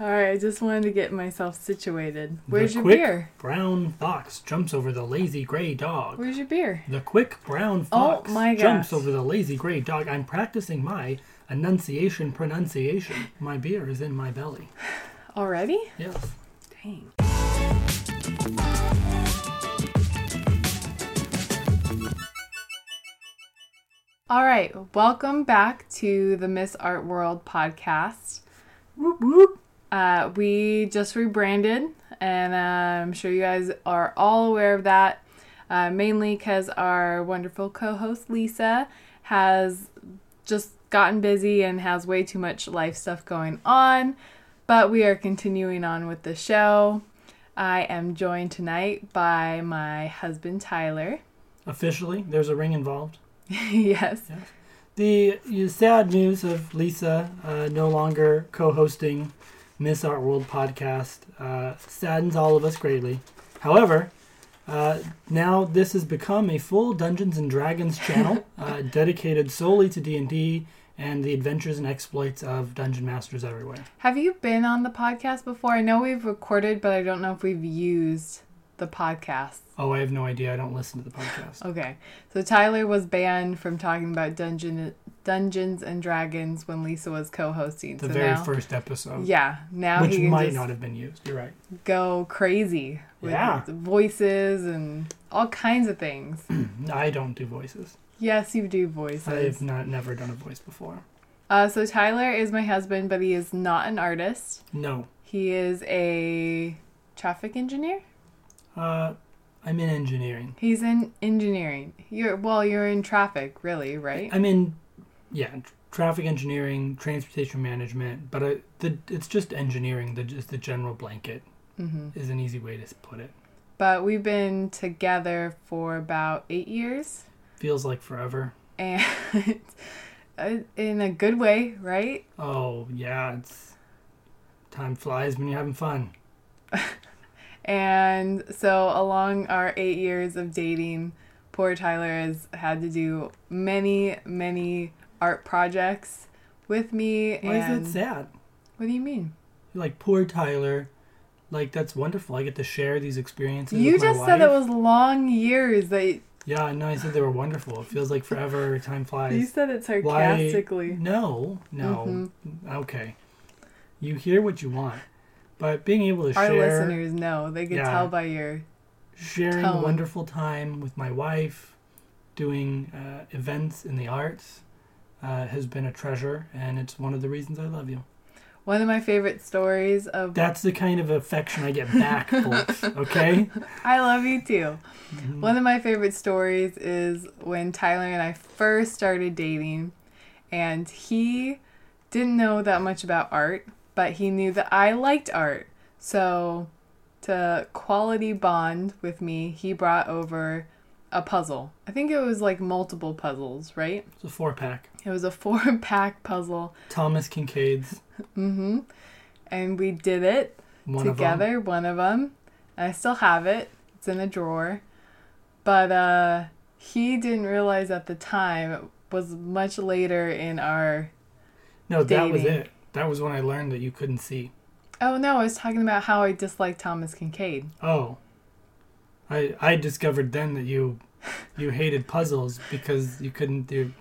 All right, I just wanted to get myself situated. Where's the your quick beer? brown fox jumps over the lazy gray dog. Where's your beer? The quick brown Oh fox my jumps over the lazy gray dog. I'm practicing my enunciation pronunciation. My beer is in my belly. Already? Yes. Dang. All right, welcome back to the Miss Art World podcast. Whoop whoop. Uh, we just rebranded, and uh, I'm sure you guys are all aware of that. Uh, mainly because our wonderful co-host Lisa has just gotten busy and has way too much life stuff going on. But we are continuing on with the show. I am joined tonight by my husband Tyler. Officially, there's a ring involved. yes. The uh, sad news of Lisa uh, no longer co-hosting Miss Art World podcast uh, saddens all of us greatly. However, uh, now this has become a full Dungeons and Dragons channel uh, dedicated solely to D and D and the adventures and exploits of dungeon masters everywhere. Have you been on the podcast before? I know we've recorded, but I don't know if we've used the podcast. Oh, I have no idea. I don't listen to the podcast. Okay, so Tyler was banned from talking about Dungeon Dungeons and Dragons when Lisa was co-hosting. The so very now, first episode, yeah, now which he might not have been used. You're right. go crazy with Yeah. voices and all kinds of things. I don't do voices. yes, you do voices. I've not never done a voice before. Uh, so Tyler is my husband, but he is not an artist. No. He is a traffic engineer. Uh, I'm in engineering. He's in engineering. You're well, you're in traffic, really, right? I'm in, yeah, tr- traffic engineering, transportation management, but I, the, it's just engineering. The just the general blanket hmm is an easy way to put it. But we've been together for about eight years, Feels like forever. and uh, in a good way, right? Oh yeah, it's time flies when you're having fun. And so, along our eight years of dating, poor Tyler has had to do many, many art projects with me. Why and is it sad? what do you mean? Like poor Tyler. Like that's wonderful. I get to share these experiences. You just said it was long years that Yeah, no, I said they were wonderful. It feels like forever. Time flies. you said it Why- sarcastically. No, no. Mm-hmm. Okay. You hear what you want. But being able to share. Our share listeners know they can Yeah. tell by your sharing tone. wonderful time with my wife, doing uh, events in the arts uh, has been a treasure and it's one of the reasons I love you. one of my favorite stories of That's the kind of affection I get back, folks. Okay? I love you too. Mhm. One of my favorite stories is when Tyler and I first started dating, and he didn't know that much about art, but he knew that I liked art. So, to quality bond with me, he brought over a puzzle. I think it was like multiple puzzles, right? It's a four pack. It was a four pack puzzle. Thomas Kinkade's Mm-hmm. And we did it one of together, one of them. I still have it. It's in a drawer. But uh he didn't realize at the time it was much later in our No, that was it. That was when I learned that you couldn't see. Oh no, I was talking about how I disliked Thomas Kinkade. Oh. I I discovered then that you you hated puzzles because you couldn't do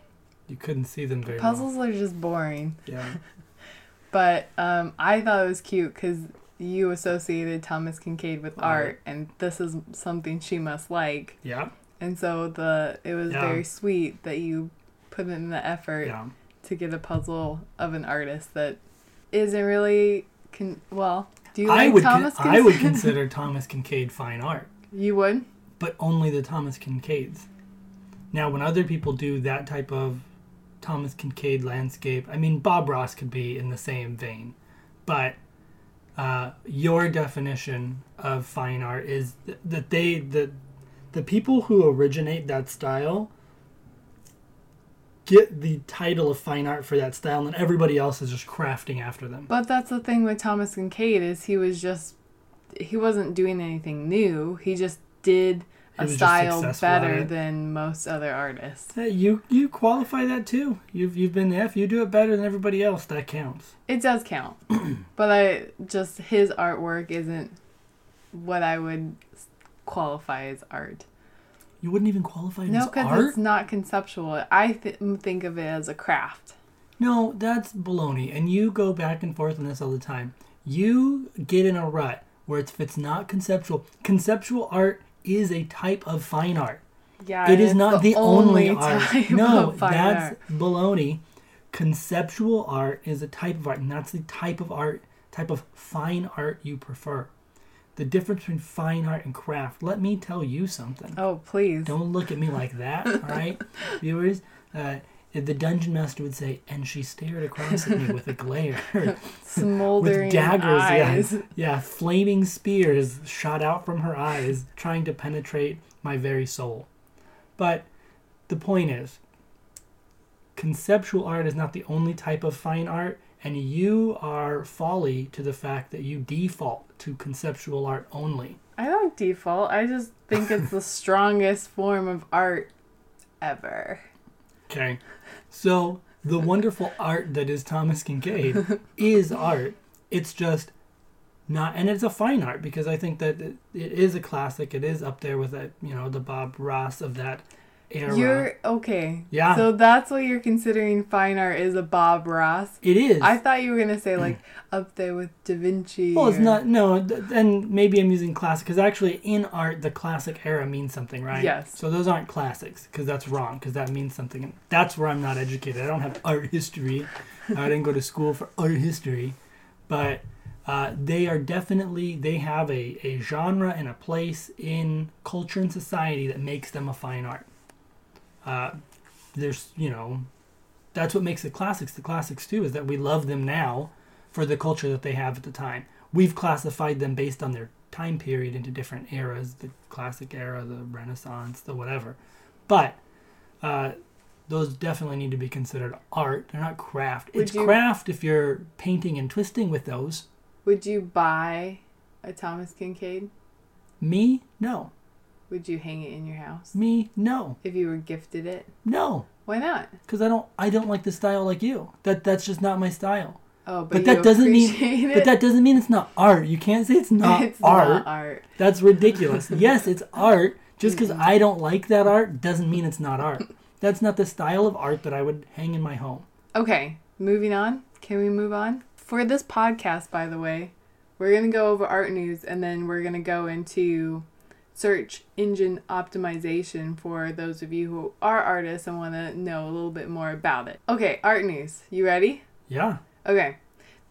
you couldn't see them very Puzzles are just boring. Yeah. But um I thought it was cute cuz you associated Thomas Kinkade with Art. art and this is something she must like. Yeah. And so the it was Yeah. very sweet that you put in the effort Yeah. To get a puzzle of an artist that isn't really con- well. Do you I like would con- Thomas? I would consider Thomas Kinkade fine art, you would. but only the Thomas Kinkades. Now, when other people do that type of Thomas Kinkade landscape, I mean Bob Ross could be in the same vein, but uh, your definition of fine art is th- that they the the people who originate that style get the title of fine art for that style and then everybody else is just crafting after them But that's the thing with Thomas Kinkade is he was just he wasn't doing anything new. He just did a style better than most other artists. Hey, you you qualify that too. You've you've been there. If you do it better than everybody else, that counts. It does count, but I just his artwork isn't what I would qualify as art. You wouldn't even qualify it No, as because it's not conceptual. I th- think of it as a craft. No, that's baloney. And you go back and forth on this all the time. You get in a rut where it's, if it's not conceptual, conceptual art is a type of fine art. Yeah, it is not the, only, only art. type No, of fine that's art. baloney. Conceptual art is a type of art, and that's the type of art, type of fine art you prefer. The difference between fine art and craft. Let me tell you something. Oh, please. Don't look at me like that, all right, viewers. Uh, the dungeon master would say, and she stared across at me with a glare, Smoldering with daggers, eyes. yeah, yeah, flaming spears shot out from her eyes, trying to penetrate my very soul. But the point is, conceptual art is not the only type of fine art, and you are folly to the fact that you default to conceptual art only. I don't default. I just think it's the strongest form of art ever. Okay. So the wonderful art that is Thomas Kinkade is art. It's just not, and it's a fine art because I think that it, it is a classic. It is up there with that, you know, the Bob Ross of that era. You're okay. Yeah. So that's what you're considering fine art is a Bob Ross. it is. I thought you were gonna say like up there with Da Vinci. well, it's or- not. No, and maybe I'm using classic because actually in art the classic era means something, right? Yes. So those aren't classics because that's wrong because that means something. That's where I'm not educated. I don't have art history. I didn't go to school for art history, but uh, they are definitely they have a, a genre and a place in culture and society that makes them a fine art. Uh, there's you know that's what makes the classics the classics too is that we love them now for the culture that they have at the time. We've classified them based on their time period into different eras the classic era, the Renaissance, the whatever. But uh, those definitely need to be considered art. They're not craft. Would it's you- craft if you're painting and twisting with those. Would you buy a Thomas Kinkade? Me, no. Would you hang it in your house Me, no. if you were gifted it? No. Why not? Because I don't. I don't like the style like you. That that's just not my style. Oh, but, But, you that doesn't mean. it? But that doesn't mean it's not art. You can't say it's not it's art. not art. That's ridiculous. yes, it's art. Just because I don't like that art doesn't mean it's not art. That's not the style of art that I would hang in my home. Okay, moving on. Can we move on? For this podcast, by the way, we're going to go over art news and then we're going to go into search engine optimization for those of you who are artists and want to know a little bit more about it. Okay, art news. You ready? Yeah. Okay.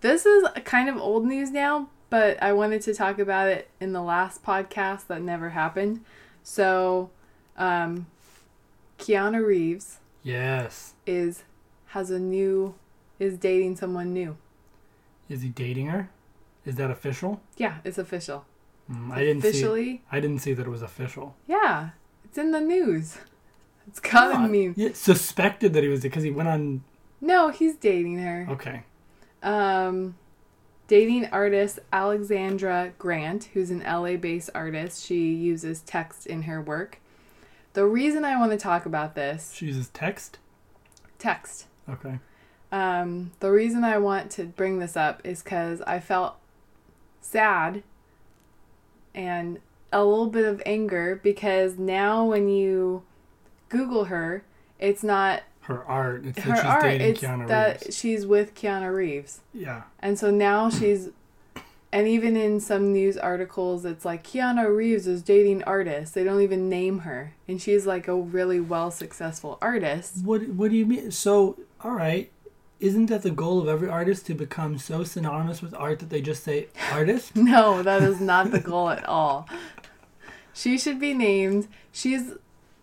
This is kind of old news now, but I wanted to talk about it in the last podcast that never happened. So, um, Keanu Reeves Yes. is has a new is dating someone new. Is he dating her? Is that official? Yeah, it's official. Mm, I didn't see. Officially, I didn't see that it was official. yeah, it's in the news. It's gotta mean yeah, suspected that he was because he went on. no, he's dating her. Okay. Um, dating artist Alexandra Grant, who's an LA-based artist. She uses text in her work. The reason I want to talk about this She uses text. text. Okay. Um, the reason I want to bring this up is because I felt sad and a little bit of anger because now when you Google her, it's not Her art. It's her that she's art, dating it's Keanu that Reeves. she's with Keanu Reeves. Yeah. And so now she's, and even in some news articles, it's like Keanu Reeves is dating artists. They don't even name her. And she's like a really well successful artist. What What do you mean? So, all right. Isn't that the goal of every artist to become so synonymous with art that they just say artist? No, that is not the goal at all. She should be named. She's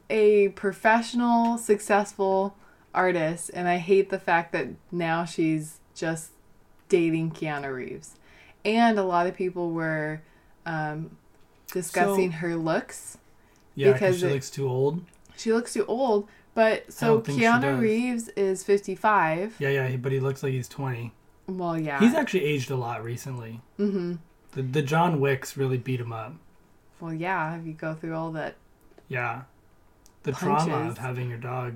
a professional, successful artist, and I hate the fact that now she's just dating Keanu Reeves. And a lot of people were um, discussing her looks. Yeah, Because because she it- looks too old. She looks too old, but so she Keanu. Reeves is 55. Yeah, yeah, but he looks like he's twenty. Well, yeah. He's actually aged a lot recently. mm-hmm. The the John Wicks really beat him up. Well, yeah, if you go through all that Yeah. The trauma of having your dog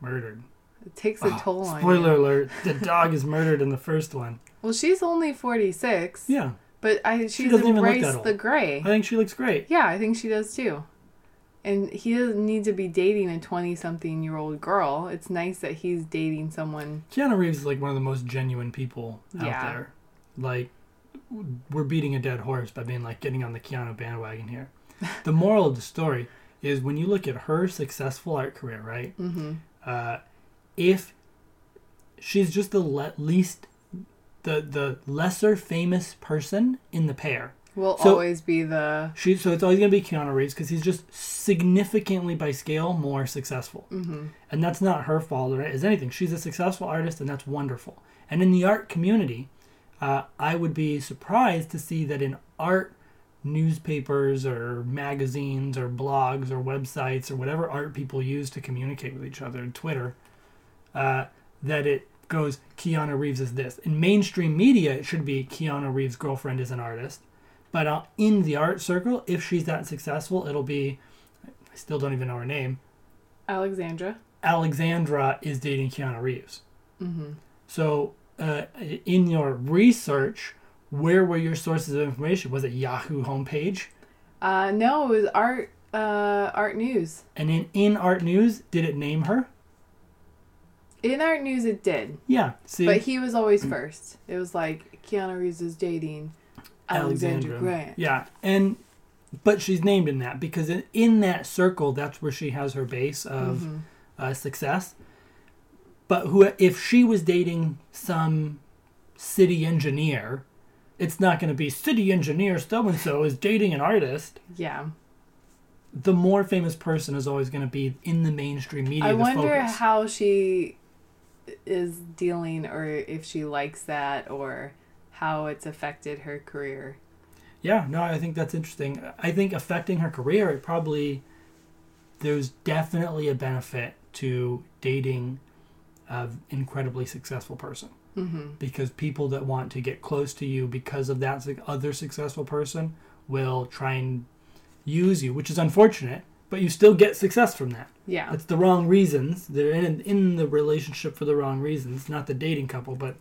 murdered. It takes a Oh, toll on spoiler you. alert: the dog is murdered in the first one. Well, she's only 46. Yeah, But I, She she's doesn't even look embraced the gray. I think she looks great. Yeah, I think she does too. And he doesn't need to be dating a 20 something year old girl. It's nice that he's dating someone. Keanu Reeves is like one of the most genuine people out Yeah. there. Like, we're beating a dead horse by being like getting on the Keanu bandwagon here. the moral of the story is when you look at her successful art career, right? Mm-hmm. Uh, if she's just the le- least, the the lesser famous person in the pair, Will So- always be the. she so it's always gonna be Keanu Reeves because he's just significantly by scale more successful. Mm-hmm. and that's not her fault or is anything. She's a successful artist, and that's wonderful. And in the art community, uh, I would be surprised to see that in art newspapers or magazines or blogs or websites or whatever art people use to communicate with each other, Twitter, uh, that it goes Keanu Reeves is this. In mainstream media, it should be Keanu Reeves' girlfriend is an artist. But uh, in the art circle, if she's that successful, it'll be I still don't even know her name. Alexandra. Alexandra is dating Keanu Reeves. Mm-hmm. So, uh, in your research, where were your sources of information? Was it Yahoo homepage? Uh, no, it was art. Uh, art news. And in in Art News, did it name her? In art news, it did, Yeah. See, but he was always first. It was like Keanu Reeves is dating Alexandra Grant. Yeah, and but she's named in that because in, in that circle, that's where she has her base of Mhm. uh, success. But who, if she was dating some city engineer, it's not going to be city engineer so and so is dating an artist. Yeah. The more famous person is always going to be in the mainstream media. I the wonder focus. how she is dealing, or if she likes that, or how it's affected her career. Yeah, no, I think that's interesting. I think affecting her career, it probably there's definitely a benefit to dating an incredibly successful person Mm-hmm. because people that want to get close to you because of that other successful person will try and use you, which is unfortunate. But you still get success from that. Yeah. It's the wrong reasons. They're in in the relationship for the wrong reasons, not the dating couple, but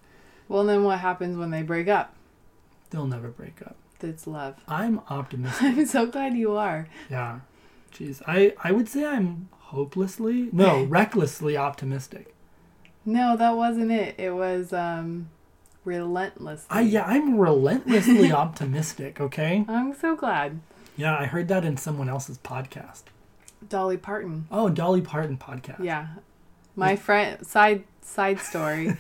Well, then what happens when they break up? they'll never break up. That's love. I'm optimistic. I'm so glad you are. Yeah. Jeez. I, I would say I'm hopelessly, no, recklessly optimistic. No, that wasn't it. It was um relentless. I yeah, I'm relentlessly optimistic, okay? I'm so glad. Yeah, I heard that in someone else's podcast. Dolly Parton. Oh, Dolly Parton podcast. Yeah. My friend side side story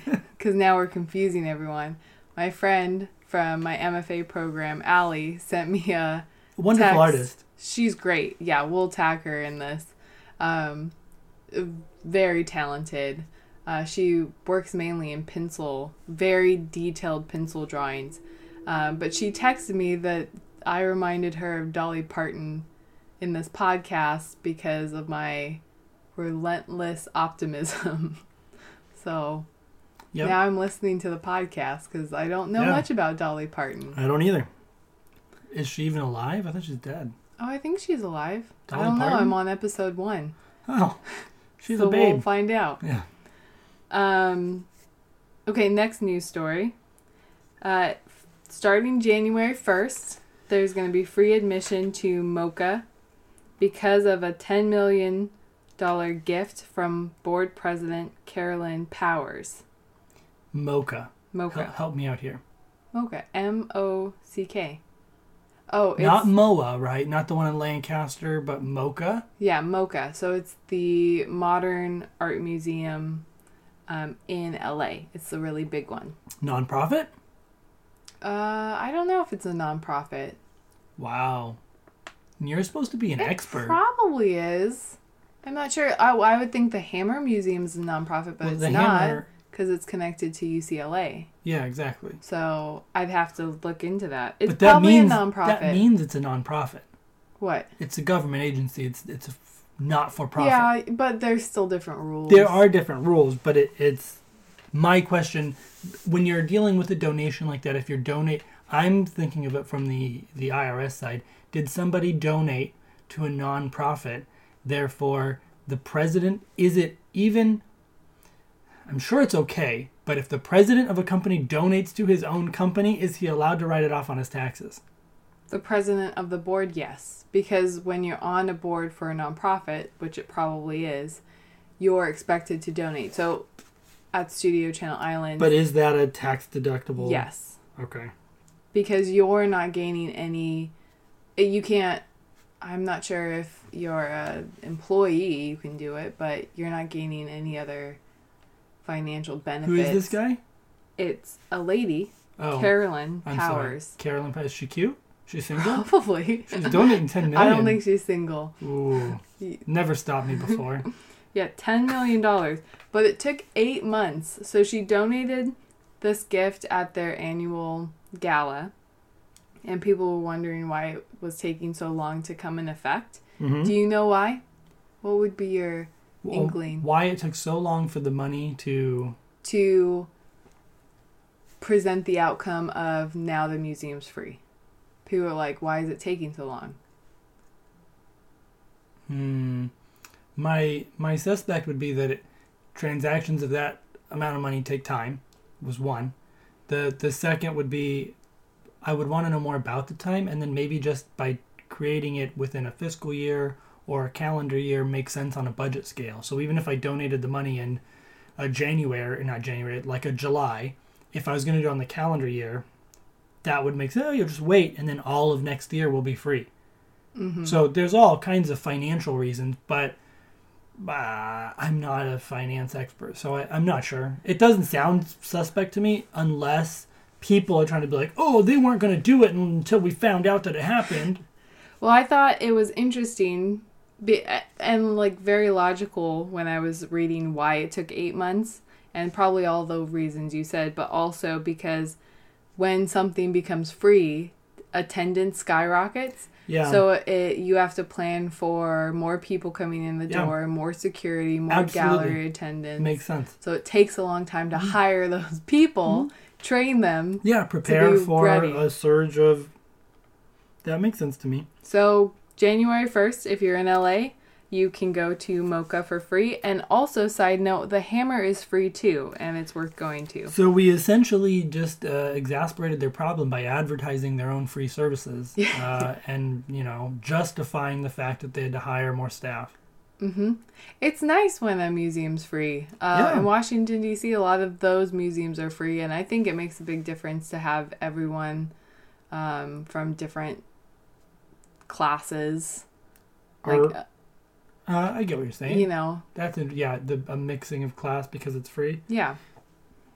cuz now we're confusing everyone. My friend from my MFA program, Allie, sent me a Wonderful text. artist. She's great. Yeah, we'll tag her in this. Um, very talented. Uh, she works mainly in pencil, very detailed pencil drawings. Um, but she texted me that I reminded her of Dolly Parton in this podcast because of my relentless optimism. so Yep. now I'm listening to the podcast because I don't know Yeah. much about Dolly Parton. I don't either. Is she even alive? I thought she's dead. Oh, I think she's alive. I don't know. I'm on episode one. Oh, she's so a babe. we'll find out. Yeah. Um, okay, next news story. Uh, starting January 1st, there's going to be free admission to MOCA because of a $10 million gift from board president Carolyn Powers. MOCA. MOCA. Help, help me out here. MOCA. M O C K. Oh, it's. Not Moa, right? Not the one in Lancaster, but MOCA. Yeah, MOCA. So it's the Modern Art Museum um, in LA. It's the really big one. Nonprofit? Uh, I don't know if it's a nonprofit. Wow. You're supposed to be an It expert. probably is. I'm not sure. I, I would think the Hammer Museum is a nonprofit, but Well, it's the not Hammer- because it's connected to UCLA. Yeah, exactly. So I'd have to look into that. It's but that probably means a nonprofit. that means it's a nonprofit. what? It's a government agency. It's it's a f- not for profit. Yeah, but there's still different rules. There are different rules, but it, it's my question. When you're dealing with a donation like that, if you're donate, I'm thinking of it from the the IRS side. Did somebody donate to a nonprofit. Therefore, the president is it even I'm sure it's okay, but if the president of a company donates to his own company, is he allowed to write it off on his taxes? The president of the board, yes. Because when you're on a board for a nonprofit, which it probably is, you're expected to donate. So at Studio Channel Island, But is that a tax deductible? yes. Okay. because you're not gaining any eh, you can't i'm not sure if you're a employee you can do it but you're not gaining any other financial benefits Who is this guy? it's a lady Oh, carolyn I'm powers sorry. Carolyn Powers. Is she cute? She's single? probably She's donating 10 million. i don't think she's single Ooh. Never stopped me before. yeah 10 million dollars but it took eight months so she donated this gift at their annual gala and people were wondering why it was taking so long to come in effect hmm Do you know why? What would be your inkling? Why it took so long for the money to. to present the outcome of now the museum's free? People are like, why is it taking so long? Hmm. My my suspect would be that it, transactions of that amount of money take time. Was one. The the second would be, I would want to know more about the time, and then maybe just by creating it within a fiscal year or a calendar year make sense on a budget scale. So even if I donated the money in a January, not January, like a July, if I was going to do it on the calendar year, that would make sense. Oh, you'll just wait, and then all of next year will be free. Mm-hmm. So there's all kinds of financial reasons, but uh, I'm not a finance expert, so I, I'm not sure. It doesn't sound suspect to me unless people are trying to be like, oh, they weren't going to do it until we found out that it happened. Well, I thought it was interesting be- and like very logical when I was reading why it took eight months, and probably all the reasons you said, but also because when something becomes free, attendance skyrockets. Yeah. So it you have to plan for more people coming in the Yeah. door, more security, more Absolutely. gallery attendance. makes sense. so it takes a long time Mm-hmm. to hire those people, train them. Yeah, prepare for ready. a surge of. That makes sense to me. So January 1st, if you're in LA, you can go to MOCA for free. And also, side note, the hammer is free too, and it's worth going to. So we essentially just uh, exasperated their problem by advertising their own free services, uh, and you know justifying the fact that they had to hire more staff. hmm It's nice when a museum's free. Uh, Yeah. In Washington, D.C., a lot of those museums are free, and I think it makes a big difference to have everyone um, from different classes. Like, Or- uh, Uh, I get what you're saying. you know, That's a, yeah, the, a mixing of class because it's free. Yeah.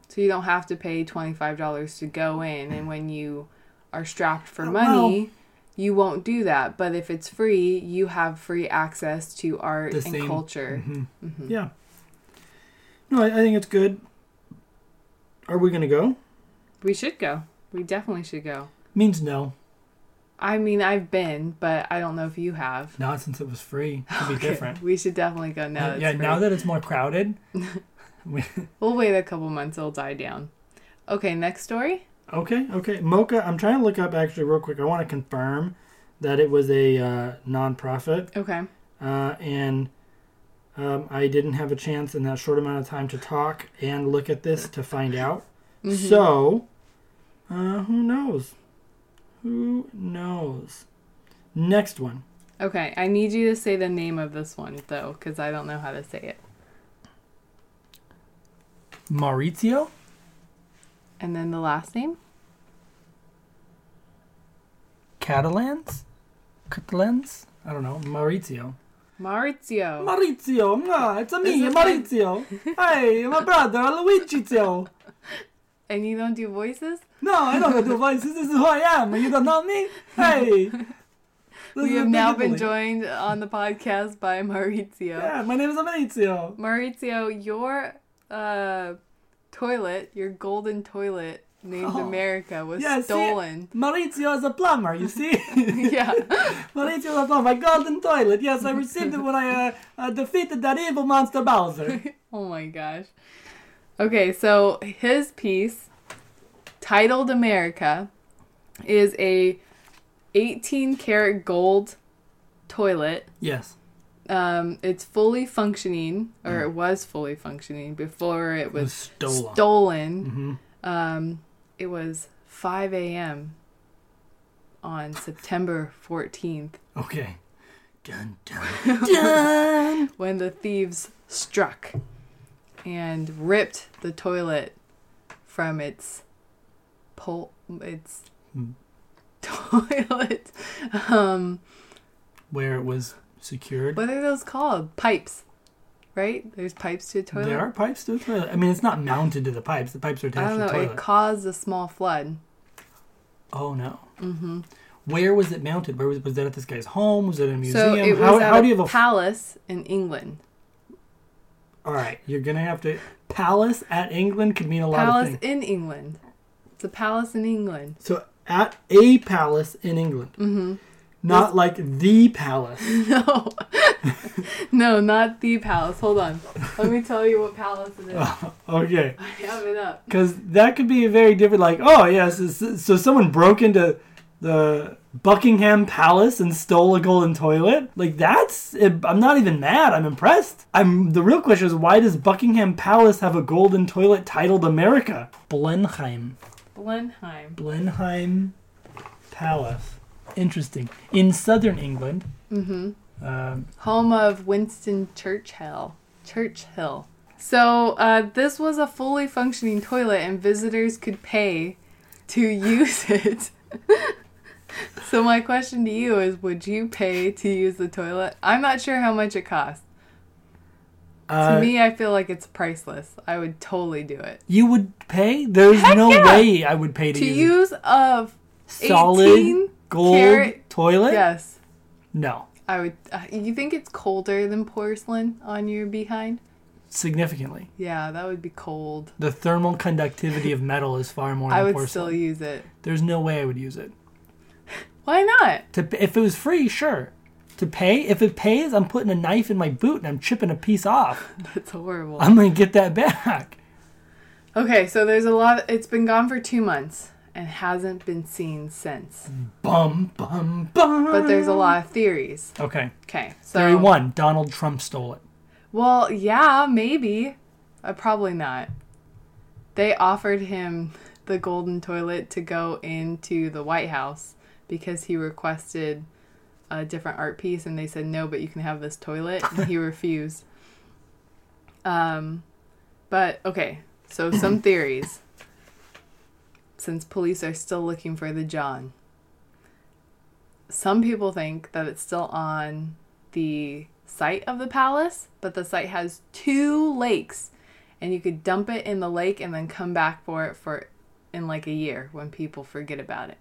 So you don't have to pay $25 to go in and when you are strapped for Uh, money, you won't do that. But if it's free, you have free access to art The and same- culture. hmm hmm Yeah. No, I, I think it's good. Are we gonna go? We should go. We definitely should go. Means no, I mean, I've been, but I don't know if you have. not since it was free. It'd be Okay, different. We should definitely go now. yeah, now that it's more crowded. we, we'll wait a couple months, it'll die down. Okay, next story. okay, okay. MOCA, I'm trying to look up actually real quick. I want to confirm that it was a uh, nonprofit. Okay. uh, and um, I didn't have a chance in that short amount of time to talk and look at this to find out. Mhm. So, uh, who knows? Who knows? Next one. Okay, I need you to say the name of this one though, because I don't know how to say it. Maurizio? And then the last name. Catalans? Catalans? I don't know. Maurizio. Maurizio. Maurizio! Ah, it's a me, Maurizio! hey, my brother, Luigi! and you don't do voices? No, I don't do voices. This is who I am. You don't know me? Hey! We have now been joined on the podcast by Maurizio. Yeah, my name is Maurizio. Maurizio, your uh, toilet, your golden toilet named Oh. America, was Yeah, see? stolen. Maurizio is a plumber, you see? yeah. Maurizio is a plumber. My golden toilet. Yes, I received it when I uh, uh, defeated that evil monster Bowser. oh my gosh. Okay, so his piece, titled America, is a 18 karat gold toilet. Yes. Um, it's fully functioning, or it was fully functioning before it It was was stolen. stolen. hmm Um, it was 5 a.m. on September 14th Okay. Dun dun dun. when the thieves struck and ripped the toilet from its pole, its Hmm. toilet. Um, Where it was secured. what are those called? Pipes, right? There's pipes to a toilet. There are pipes to the toilet. I mean, it's not mounted to the pipes. The pipes are I attached don't to know. the It toilet. caused a small flood. oh no. hmm Where was it mounted? Where was was that at this guy's home? Was it in a So museum? it was how at how do you have a palace in England. All right, you're gonna have to. Palace at England could mean a lot of Palace things. in England. It's a palace in England. So at a palace in England, hmm not like the palace. No, no, not the palace. Hold on. Let me tell you what palace it is. okay, I have it up. because that could be a very different. Like, oh yes, so, so someone broke into the Buckingham Palace and stole a golden toilet. Like that's. I'm not even mad. I'm impressed. I'm. The real question is why does Buckingham Palace have a golden toilet titled America? Blenheim. Blenheim. Blenheim Palace. Interesting. In southern England, hmm um, Home of Winston Churchill. Churchill. So uh, this was a fully functioning toilet, and visitors could pay to use it. so my question to you is: Would you pay to use the toilet? I'm not sure how much it costs. Uh, to me, I feel like it's priceless. I would totally do it. you would pay? There's Heck no yeah! way I would pay to, To use, use a solid gold carat- toilet. yes, No, I would. Uh, you think it's colder than porcelain on your behind? significantly. Yeah, that would be cold. The thermal conductivity of metal is far more. I would porcelain. still use it. There's no way I would use it. Why not? To if it was free, sure. To pay, if it pays, I'm putting a knife in my boot and I'm chipping a piece off. That's horrible. I'm gonna get that back. Okay, so there's a lot. It's been gone for two months and hasn't been seen since. Bum bum bum. But there's a lot of theories. Okay. Okay, so Theory one: Donald Trump stole it. Well, yeah, maybe. Uh, probably not. They offered him the golden toilet to go into the White House because he requested a different art piece and they said no, but you can have this toilet and he refused. Um but okay, so some theories since police are still looking for the John. Some people think that it's still on the site of the palace, but the site has two lakes and you could dump it in the lake and then come back for it for in like a year when people forget about it.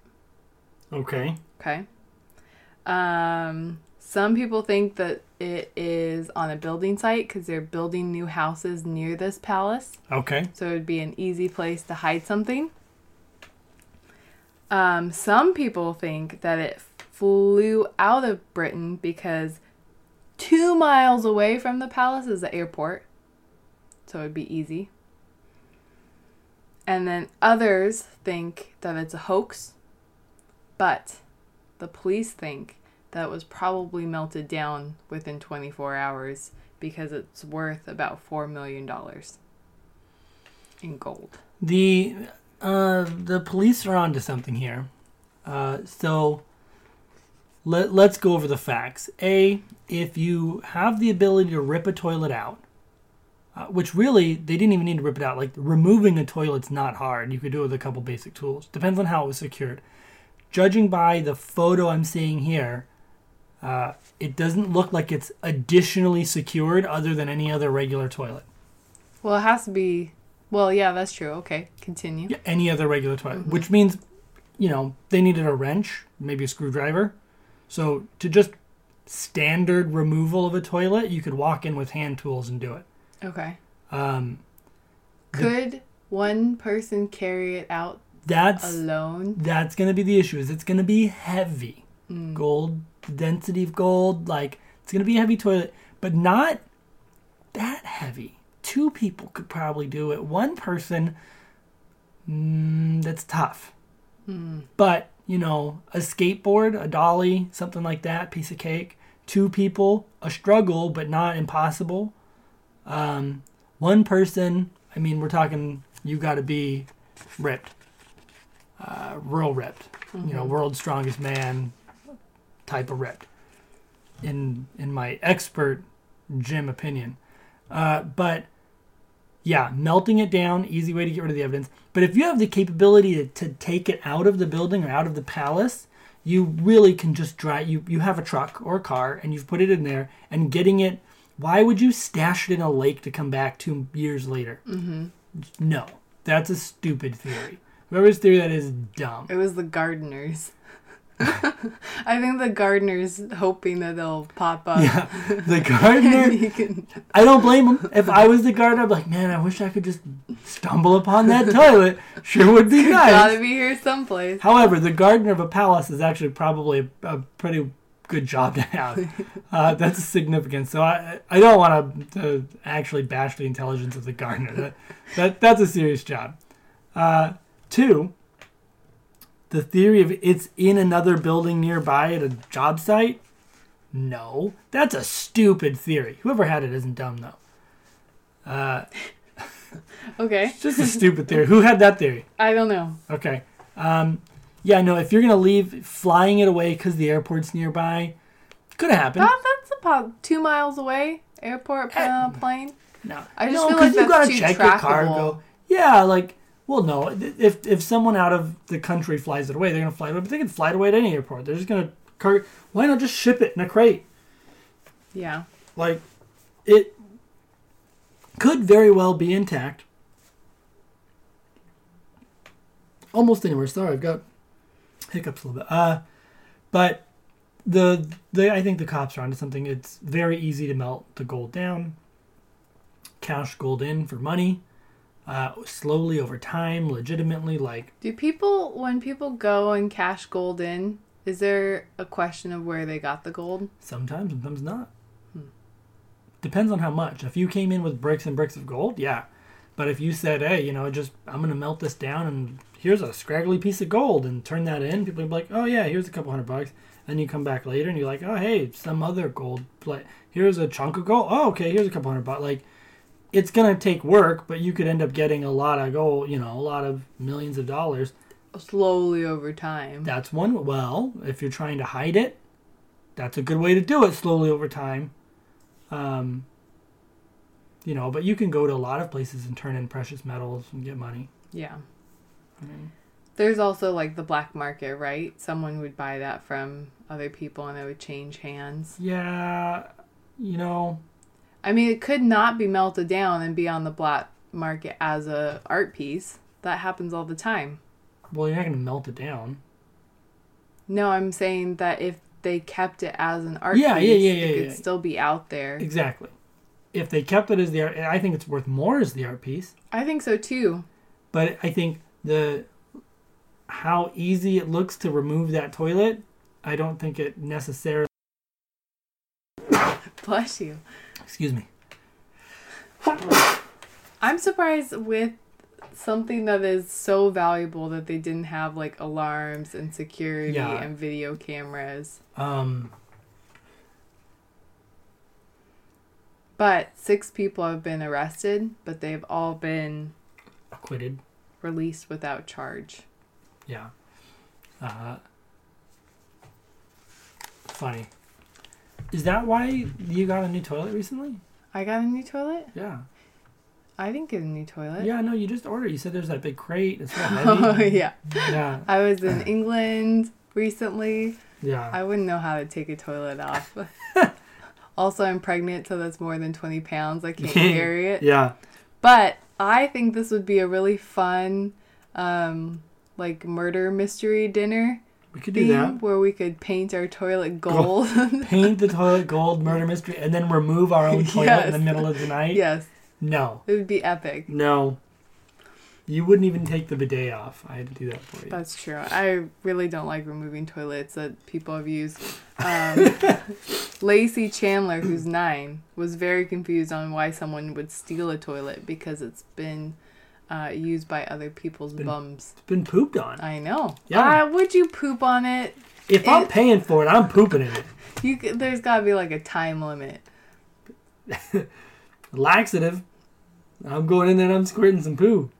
Okay. Okay. Um, some people think that it is on a building site because they're building new houses near this palace. Okay. So it would be an easy place to hide something. Um, some people think that it flew out of Britain because two miles away from the palace is the airport. So it would be easy. And then others think that it's a hoax, but the police think that was probably melted down within 24 hours because it's worth about $4 million in gold. The uh, the police are onto something here. Uh, so let let's go over the facts. A, if you have the ability to rip a toilet out, uh, which really they didn't even need to rip it out. Like removing a toilet's not hard. You could do it with a couple basic tools. Depends on how it was secured. Judging by the photo I'm seeing here, uh, it doesn't look like it's additionally secured other than any other regular toilet. Well, it has to be. Well, yeah, that's true. Okay, continue. Yeah, any other regular toilet, which means, you know, they needed a wrench, maybe a screwdriver. So to just standard removal of a toilet, you could walk in with hand tools and do it. Okay. Um, Could one person carry it out that's alone? that's gonna be the issue. Is it's gonna be heavy, Mm. gold, the density of gold, like it's gonna be a heavy toilet, but not that heavy. Two people could probably do it. One person, mm, that's tough. Mm. But, you know, a skateboard, a dolly, something like that, piece of cake, Two people, a struggle, but not impossible. Um, one person, I mean, we're talking, you got to be ripped, uh, real ripped. You know, world's strongest man type of rep, In in my expert gym opinion, uh, but yeah, melting it down, easy way to get rid of the evidence. But if you have the capability to, to take it out of the building or out of the palace, you really can just drive. You you have a truck or a car and you've put it in there and getting it. Why would you stash it in a lake to come back two years later? Mm-hmm. No, that's a stupid theory. Whoever's theory that is dumb. It was the gardeners. I think the gardeners hoping that they'll pop up. Yeah, the gardener. can, I don't blame him. If I was the gardener, I'd be like, man, I wish I could just stumble upon that toilet. Sure would be nice. gotta be here someplace. However, the gardener of a palace is actually probably a, a pretty good job to have. Uh, that's significant. So I I don't want to, to actually bash the intelligence of the gardener. That, that that's a serious job. Uh, two, the theory of it's in another building nearby at a job site. No, that's a stupid theory. Whoever had it isn't dumb though. Uh, Okay. just a stupid theory. Who had that theory? I don't know. Okay. Um, yeah, no, if you're going to leave flying it away because the airport's nearby, could have happened. Oh, that's about two miles away. Airport uh, plane. no. I just no, feel like you that's gotta check your cargo. Yeah, like, well, no. If, if someone out of the country flies it away, they're going to fly it away. But they can fly it away at any airport. They're just going to car. Why not just ship it in a crate? Yeah. Like, it could very well be intact. Almost anywhere. Sorry, I've got hiccups a little bit. Uh, but the the I think the cops are onto something. It's very easy to melt the gold down, cash gold in for money, uh, slowly over time, legitimately. Like Do people, when people go and cash gold in, is there a question of where they got the gold? sometimes, sometimes not. Depends on how much. If you came in with bricks and bricks of gold, yeah. But if you said, hey, you know, just I'm gonna melt this down and here's a scraggly piece of gold and turn that in, people would be like, oh yeah, here's a couple hundred bucks. Then you come back later and you're like, oh hey, some other gold. Like here's a chunk of gold. Oh okay, here's a couple hundred bucks. Like it's gonna take work, but you could end up getting a lot of gold. You know, a lot of millions of dollars. Slowly over time. That's one. Well, if you're trying to hide it, that's a good way to do it slowly over time. Um, you know, but you can go to a lot of places and turn in precious metals and get money. Yeah. I mean, There's also like the black market, right? Someone would buy that from other people and it would change hands. yeah, you know, I mean, it could not be melted down and be on the black market as a art piece. That happens all the time. well, you're not going to melt it down. No, I'm saying that if they kept it as an art Yeah, piece, yeah, yeah, it yeah, could yeah. still be out there. Exactly. If they kept it as the art, I think it's worth more as the art piece. I think so too. But I think the how easy it looks to remove that toilet, I don't think it necessarily. Bless you. Excuse me. I'm surprised with something that is so valuable that they didn't have like alarms and security Yeah. and video cameras. Um, But six people have been arrested, but they've all been acquitted. released without charge. Yeah. Uh, funny. Is that why you got a new toilet recently? I got a new toilet? Yeah. I didn't get a new toilet. Yeah, no, you just ordered. You said there's that big crate. It's Oh, yeah. yeah. I was in England recently. Yeah. I wouldn't know how to take a toilet off. also, I'm pregnant, so that's more than 20 pounds. I can't carry it. Yeah. But I think this would be a really fun, um, like murder mystery dinner We could do that. where we could paint our toilet gold. Paint the toilet gold murder mystery and then remove our own toilet in the middle of the night. yes, No. it would be epic. No. You wouldn't even take the bidet off. I had to do that for you. That's true. I really don't like removing toilets that people have used. Um, Lacey Chandler, who's nine, was very confused on why someone would steal a toilet because it's been uh, used by other people's been- bums. It's been pooped on. I know. Yeah. Uh, would you poop on it? If I'm paying for it, I'm pooping in it. You there's got to be like a time limit. Laxative. I'm going in there and I'm squirting some poo.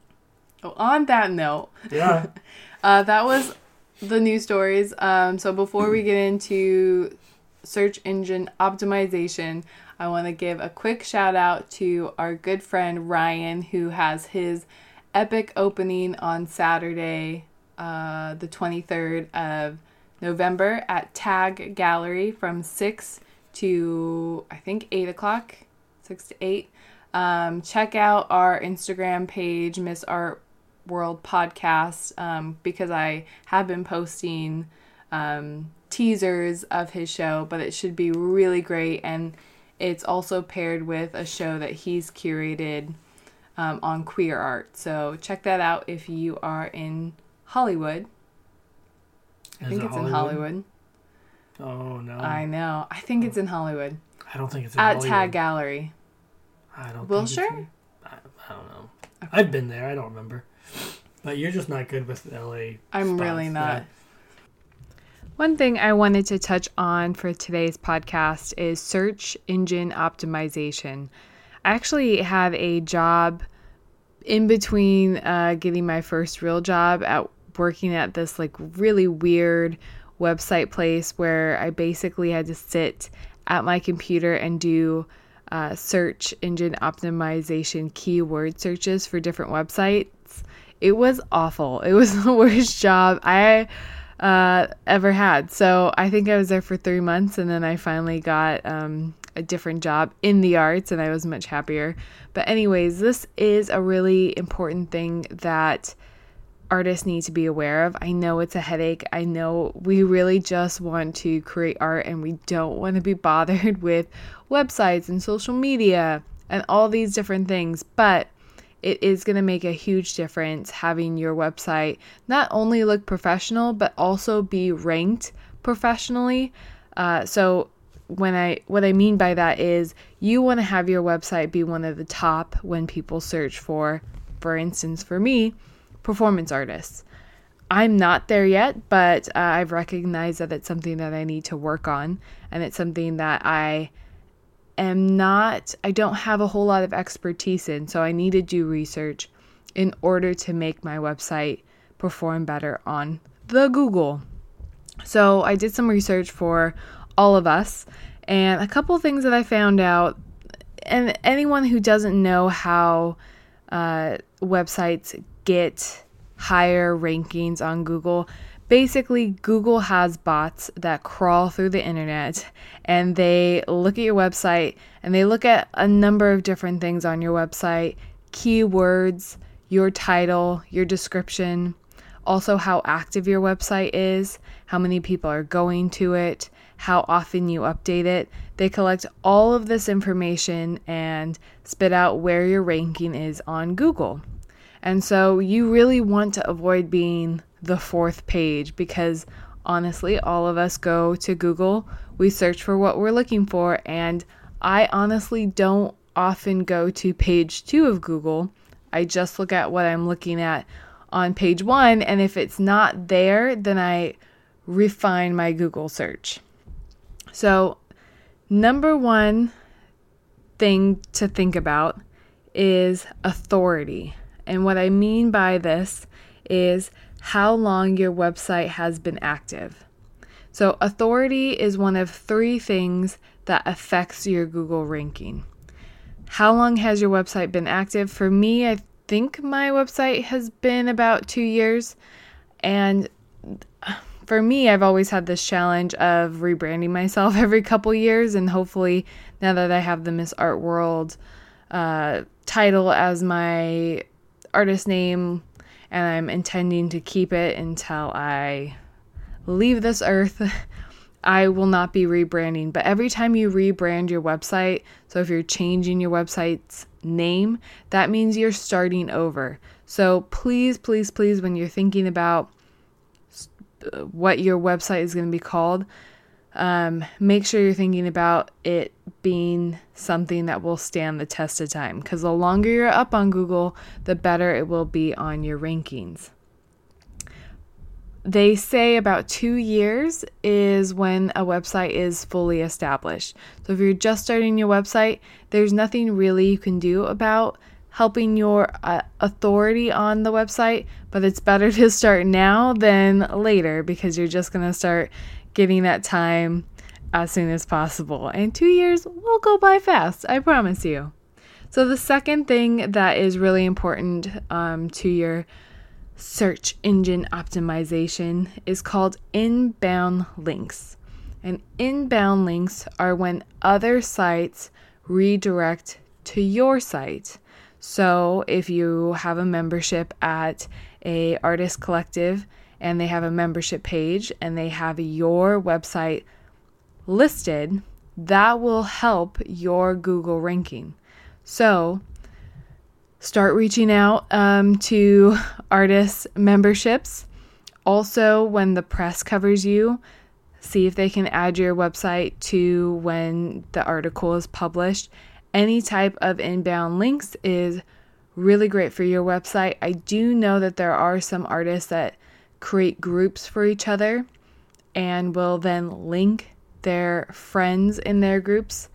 Oh, on that note, Yeah. uh, that was the news stories. Um, so before we get into search engine optimization, I want to give a quick shout out to our good friend Ryan, who has his epic opening on Saturday, uh, the 23rd of November at Tag Gallery from 6 to I think 8 o'clock, 6 to 8. Um, check out our Instagram page, Miss Art World Podcast, um, because I have been posting um, teasers of his show, but it should be really great. And it's also paired with a show that he's curated um, on queer art. So check that out if you are in Hollywood. I Is think it it's in Hollywood. Oh no. I know. I think it's in Hollywood. I don't think it's in At Hollywood. Tag Gallery. I don't Wilshire? think it's in- I, I don't know. I've been there. I don't remember. But you're just not good with LA. I'm spots, really not. One thing I wanted to touch on for today's podcast is search engine optimization. I actually have a job in between uh, getting my first real job at working at this like really weird website place where I basically had to sit at my computer and do uh, search engine optimization keyword searches for different websites. It was awful. It was the worst job I uh, ever had. So I think I was there for three months and then I finally got um, a different job in the arts and I was much happier. But, anyways, this is a really important thing that artists need to be aware of. I know it's a headache. I know we really just want to create art and we don't want to be bothered with websites and social media and all these different things. But it is going to make a huge difference having your website not only look professional but also be ranked professionally. Uh, so when I what I mean by that is you want to have your website be one of the top when people search for, for instance, for me, performance artists. I'm not there yet, but uh, I've recognized that it's something that I need to work on, and it's something that I am not, I don't have a whole lot of expertise in, so I need to do research in order to make my website perform better on the Google. So I did some research for all of us, and a couple things that I found out, and anyone who doesn't know how uh, websites get higher rankings on Google. Basically, Google has bots that crawl through the internet and they look at your website and they look at a number of different things on your website keywords, your title, your description, also how active your website is, how many people are going to it, how often you update it. They collect all of this information and spit out where your ranking is on Google. And so you really want to avoid being the fourth page because honestly, all of us go to Google, we search for what we're looking for, and I honestly don't often go to page two of Google. I just look at what I'm looking at on page one, and if it's not there, then I refine my Google search. So, number one thing to think about is authority. And what I mean by this is how long your website has been active. So, authority is one of three things that affects your Google ranking. How long has your website been active? For me, I think my website has been about two years. And for me, I've always had this challenge of rebranding myself every couple years. And hopefully, now that I have the Miss Art World uh, title as my artist name, and I'm intending to keep it until I leave this earth. I will not be rebranding, but every time you rebrand your website, so if you're changing your website's name, that means you're starting over. So please, please, please, when you're thinking about uh, what your website is going to be called, um, make sure you're thinking about it being something that will stand the test of time because the longer you're up on Google, the better it will be on your rankings. they say about two years is when a website is fully established. So if you're just starting your website, there's nothing really you can do about helping your uh, authority on the website, but it's better to start now than later because you're just going to start getting that time as soon as possible. And two years will go by fast, I promise you. So, the second thing that is really important um, to your search engine optimization is called inbound links. And inbound links are when other sites redirect to your site. So if you have a membership at a artist collective and they have a membership page and they have your website listed, that will help your Google ranking. So start reaching out um, to artists' memberships. Also, when the press covers you, see if they can add your website to when the article is published. Any type of inbound links is really great for your website. I do know that there are some artists that create groups for each other and will then link their friends in their groups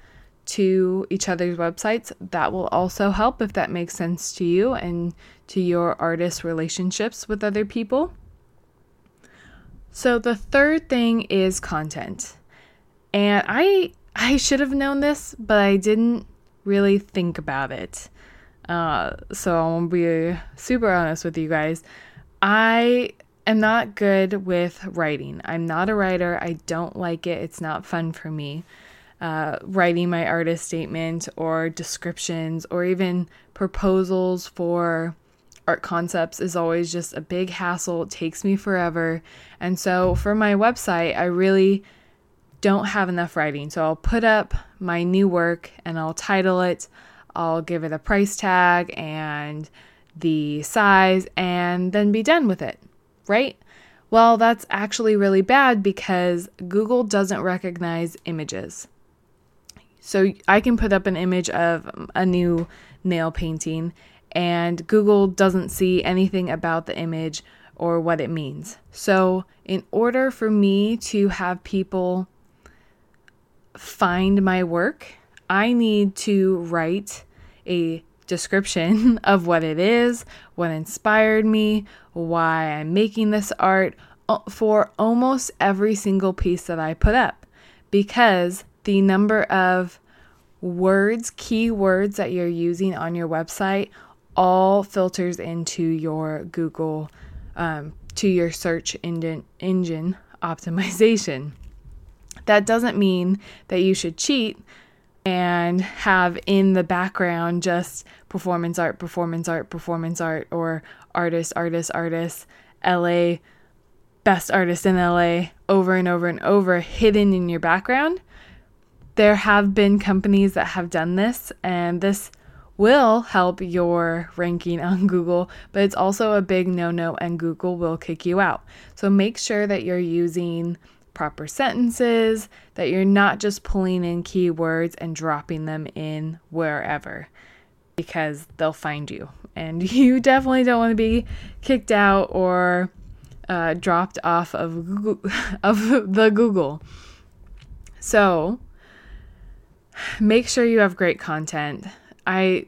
to each other's websites. That will also help if that makes sense to you and to your artist relationships with other people. So the third thing is content. And I I should have known this, but I didn't really think about it. Uh, so I'll be super honest with you guys. I am not good with writing. I'm not a writer. I don't like it. It's not fun for me uh, writing my artist statement or descriptions or even proposals for art concepts is always just a big hassle. It takes me forever. And so for my website, I really don't have enough writing. So I'll put up my new work and I'll title it, I'll give it a price tag and the size, and then be done with it, right? Well, that's actually really bad because Google doesn't recognize images. So I can put up an image of a new nail painting, and Google doesn't see anything about the image or what it means. So, in order for me to have people find my work, I need to write a description of what it is, what inspired me, why I'm making this art for almost every single piece that I put up because the number of words, keywords that you're using on your website, all filters into your Google, um, to your search engine, engine optimization. That doesn't mean that you should cheat and have in the background just performance art, performance art, performance art, or artist, artist, artist, LA, best artist in LA over and over and over hidden in your background there have been companies that have done this, and this will help your ranking on Google, but it's also a big no no, and Google will kick you out. So make sure that you're using proper sentences, that you're not just pulling in keywords and dropping them in wherever because they'll find you. And you definitely don't want to be kicked out or uh, dropped off of Google, of the Google. So, make sure you have great content. I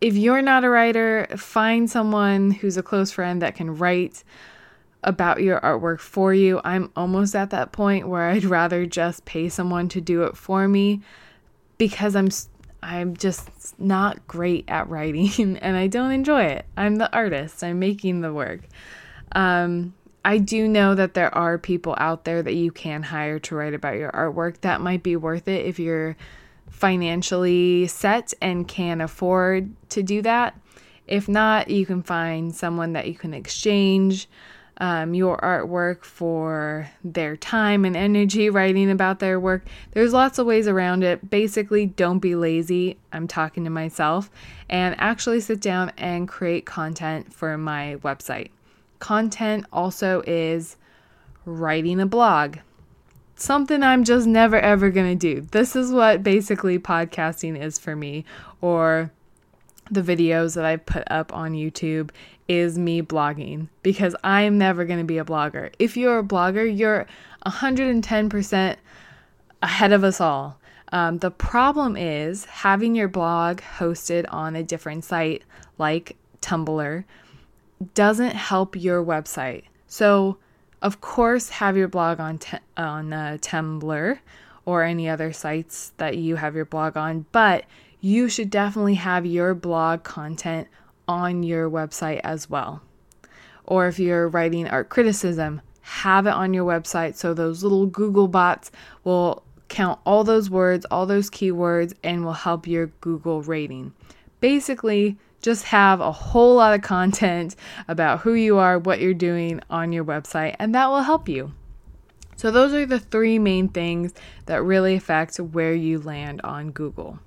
if you're not a writer, find someone who's a close friend that can write about your artwork for you. I'm almost at that point where I'd rather just pay someone to do it for me because I'm I'm just not great at writing and I don't enjoy it. I'm the artist. I'm making the work. Um, I do know that there are people out there that you can hire to write about your artwork. That might be worth it if you're financially set and can afford to do that. If not, you can find someone that you can exchange um, your artwork for their time and energy writing about their work. There's lots of ways around it. Basically, don't be lazy. I'm talking to myself and actually sit down and create content for my website. Content also is writing a blog. Something I'm just never ever going to do. This is what basically podcasting is for me, or the videos that I put up on YouTube is me blogging because I'm never going to be a blogger. If you're a blogger, you're 110% ahead of us all. Um, the problem is having your blog hosted on a different site like Tumblr doesn't help your website. So, of course, have your blog on on uh, Tumblr or any other sites that you have your blog on, but you should definitely have your blog content on your website as well. Or if you're writing art criticism, have it on your website so those little Google bots will count all those words, all those keywords, and will help your Google rating. Basically, just have a whole lot of content about who you are, what you're doing on your website, and that will help you. So, those are the three main things that really affect where you land on Google.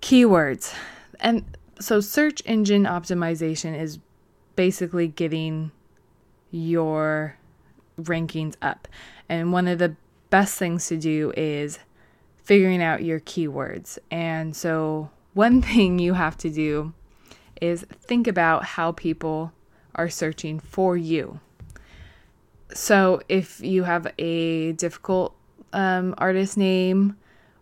Keywords. And so, search engine optimization is basically getting your rankings up. And one of the best things to do is figuring out your keywords. And so, one thing you have to do is think about how people are searching for you. So, if you have a difficult um, artist name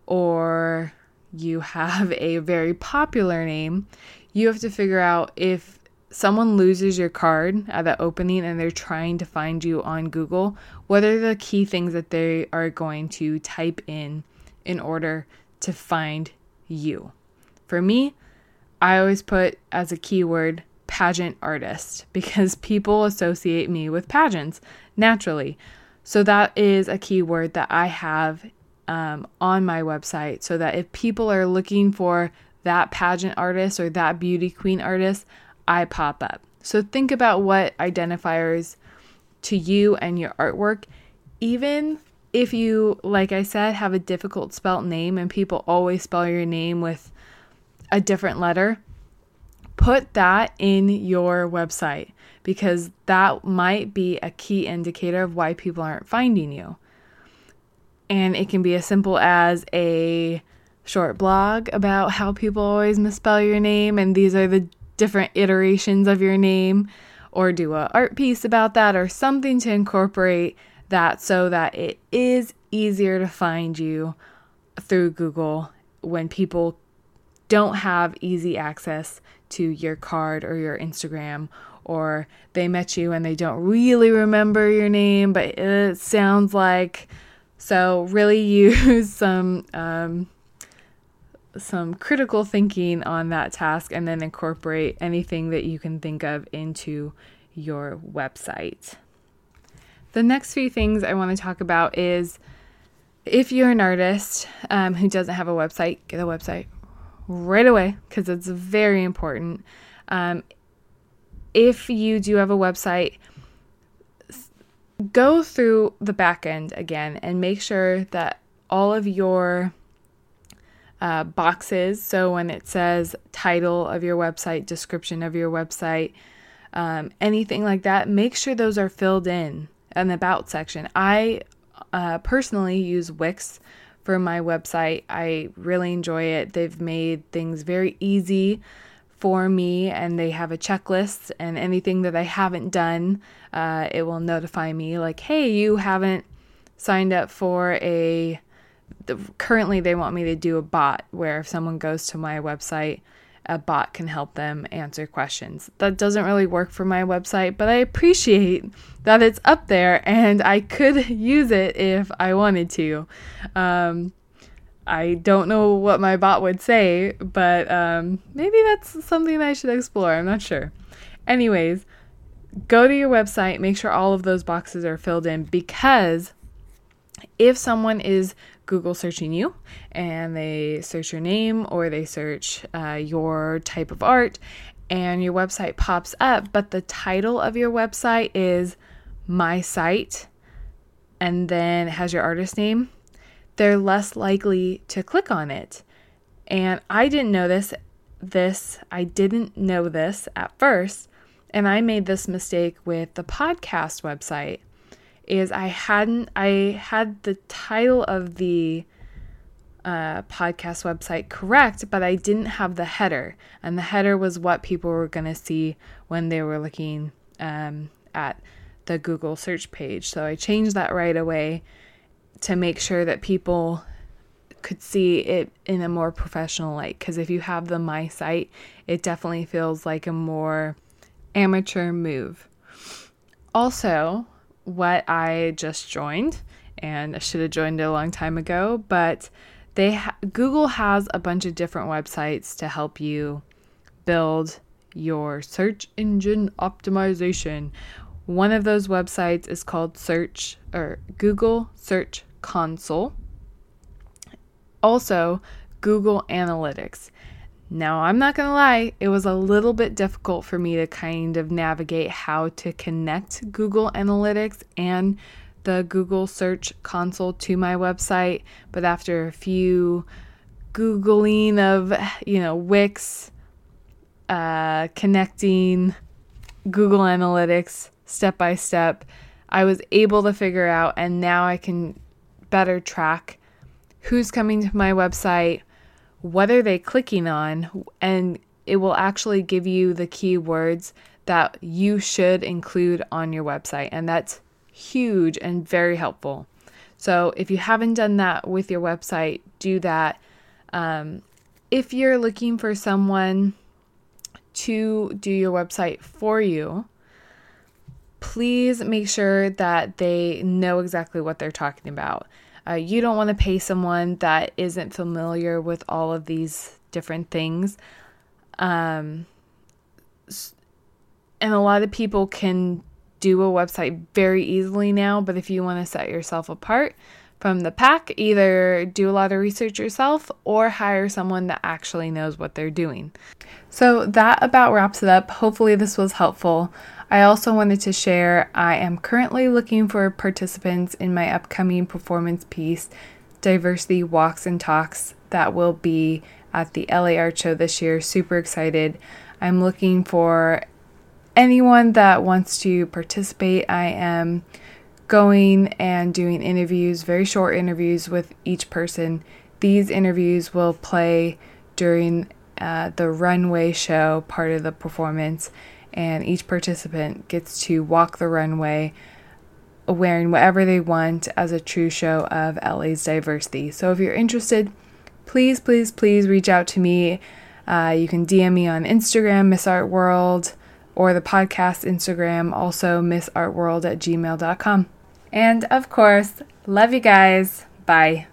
or you have a very popular name, you have to figure out if someone loses your card at the opening and they're trying to find you on Google, what are the key things that they are going to type in in order to find you? For me, I always put as a keyword pageant artist because people associate me with pageants naturally. So that is a keyword that I have um, on my website so that if people are looking for that pageant artist or that beauty queen artist, I pop up. So think about what identifiers to you and your artwork, even if you, like I said, have a difficult spelt name and people always spell your name with a different letter, put that in your website because that might be a key indicator of why people aren't finding you. And it can be as simple as a short blog about how people always misspell your name and these are the different iterations of your name or do a art piece about that or something to incorporate that so that it is easier to find you through Google when people don't have easy access to your card or your Instagram or they met you and they don't really remember your name but it sounds like so really use some um, some critical thinking on that task and then incorporate anything that you can think of into your website. The next few things I want to talk about is if you're an artist um, who doesn't have a website, get a website right away because it's very important. Um, if you do have a website, go through the back end again and make sure that all of your uh, boxes. So when it says title of your website, description of your website, um, anything like that, make sure those are filled in in the about section. I uh, personally use Wix for my website. I really enjoy it. They've made things very easy for me and they have a checklist and anything that I haven't done, uh, it will notify me like, hey, you haven't signed up for a the, currently they want me to do a bot where if someone goes to my website a bot can help them answer questions. That doesn't really work for my website, but I appreciate that it's up there and I could use it if I wanted to. Um, I don't know what my bot would say, but um, maybe that's something I should explore. I'm not sure. Anyways, go to your website, make sure all of those boxes are filled in because if someone is Google searching you and they search your name or they search uh, your type of art and your website pops up, but the title of your website is My Site and then it has your artist name, they're less likely to click on it. And I didn't know this this I didn't know this at first and I made this mistake with the podcast website is I hadn't I had the title of the uh, podcast website correct, but I didn't have the header. And the header was what people were going to see when they were looking um, at the Google search page. So I changed that right away to make sure that people could see it in a more professional light. Because if you have the My site, it definitely feels like a more amateur move. Also, what I just joined, and I should have joined it a long time ago, but they ha- Google has a bunch of different websites to help you build your search engine optimization. One of those websites is called Search or Google Search Console. Also, Google Analytics. Now, I'm not going to lie, it was a little bit difficult for me to kind of navigate how to connect Google Analytics and the Google Search Console to my website, but after a few Googling of, you know, Wix, uh, connecting Google Analytics step by step, I was able to figure out, and now I can better track who's coming to my website, what are they clicking on, and it will actually give you the keywords that you should include on your website. And that's huge and very helpful. So if you haven't done that with your website, do that. Um, if you're looking for someone to do your website for you, please make sure that they know exactly what they're talking about. Uh, you don't want to pay someone that isn't familiar with all of these different things. Um, and a lot of people can do a website very easily now, but if you want to set yourself apart from the pack, either do a lot of research yourself or hire someone that actually knows what they're doing. So that about wraps it up. Hopefully, this was helpful. I also wanted to share I am currently looking for participants in my upcoming performance piece, Diversity Walks and Talks, that will be at the LA Art Show this year. Super excited. I'm looking for anyone that wants to participate, I am going and doing interviews, very short interviews with each person. These interviews will play during uh, the runway show part of the performance, and each participant gets to walk the runway wearing whatever they want as a true show of LA's diversity. So if you're interested, please, please, please reach out to me. Uh, you can DM me on Instagram, Miss Art World or the podcast Instagram, also missartworld at gmail.com. And of course, love you guys. Bye.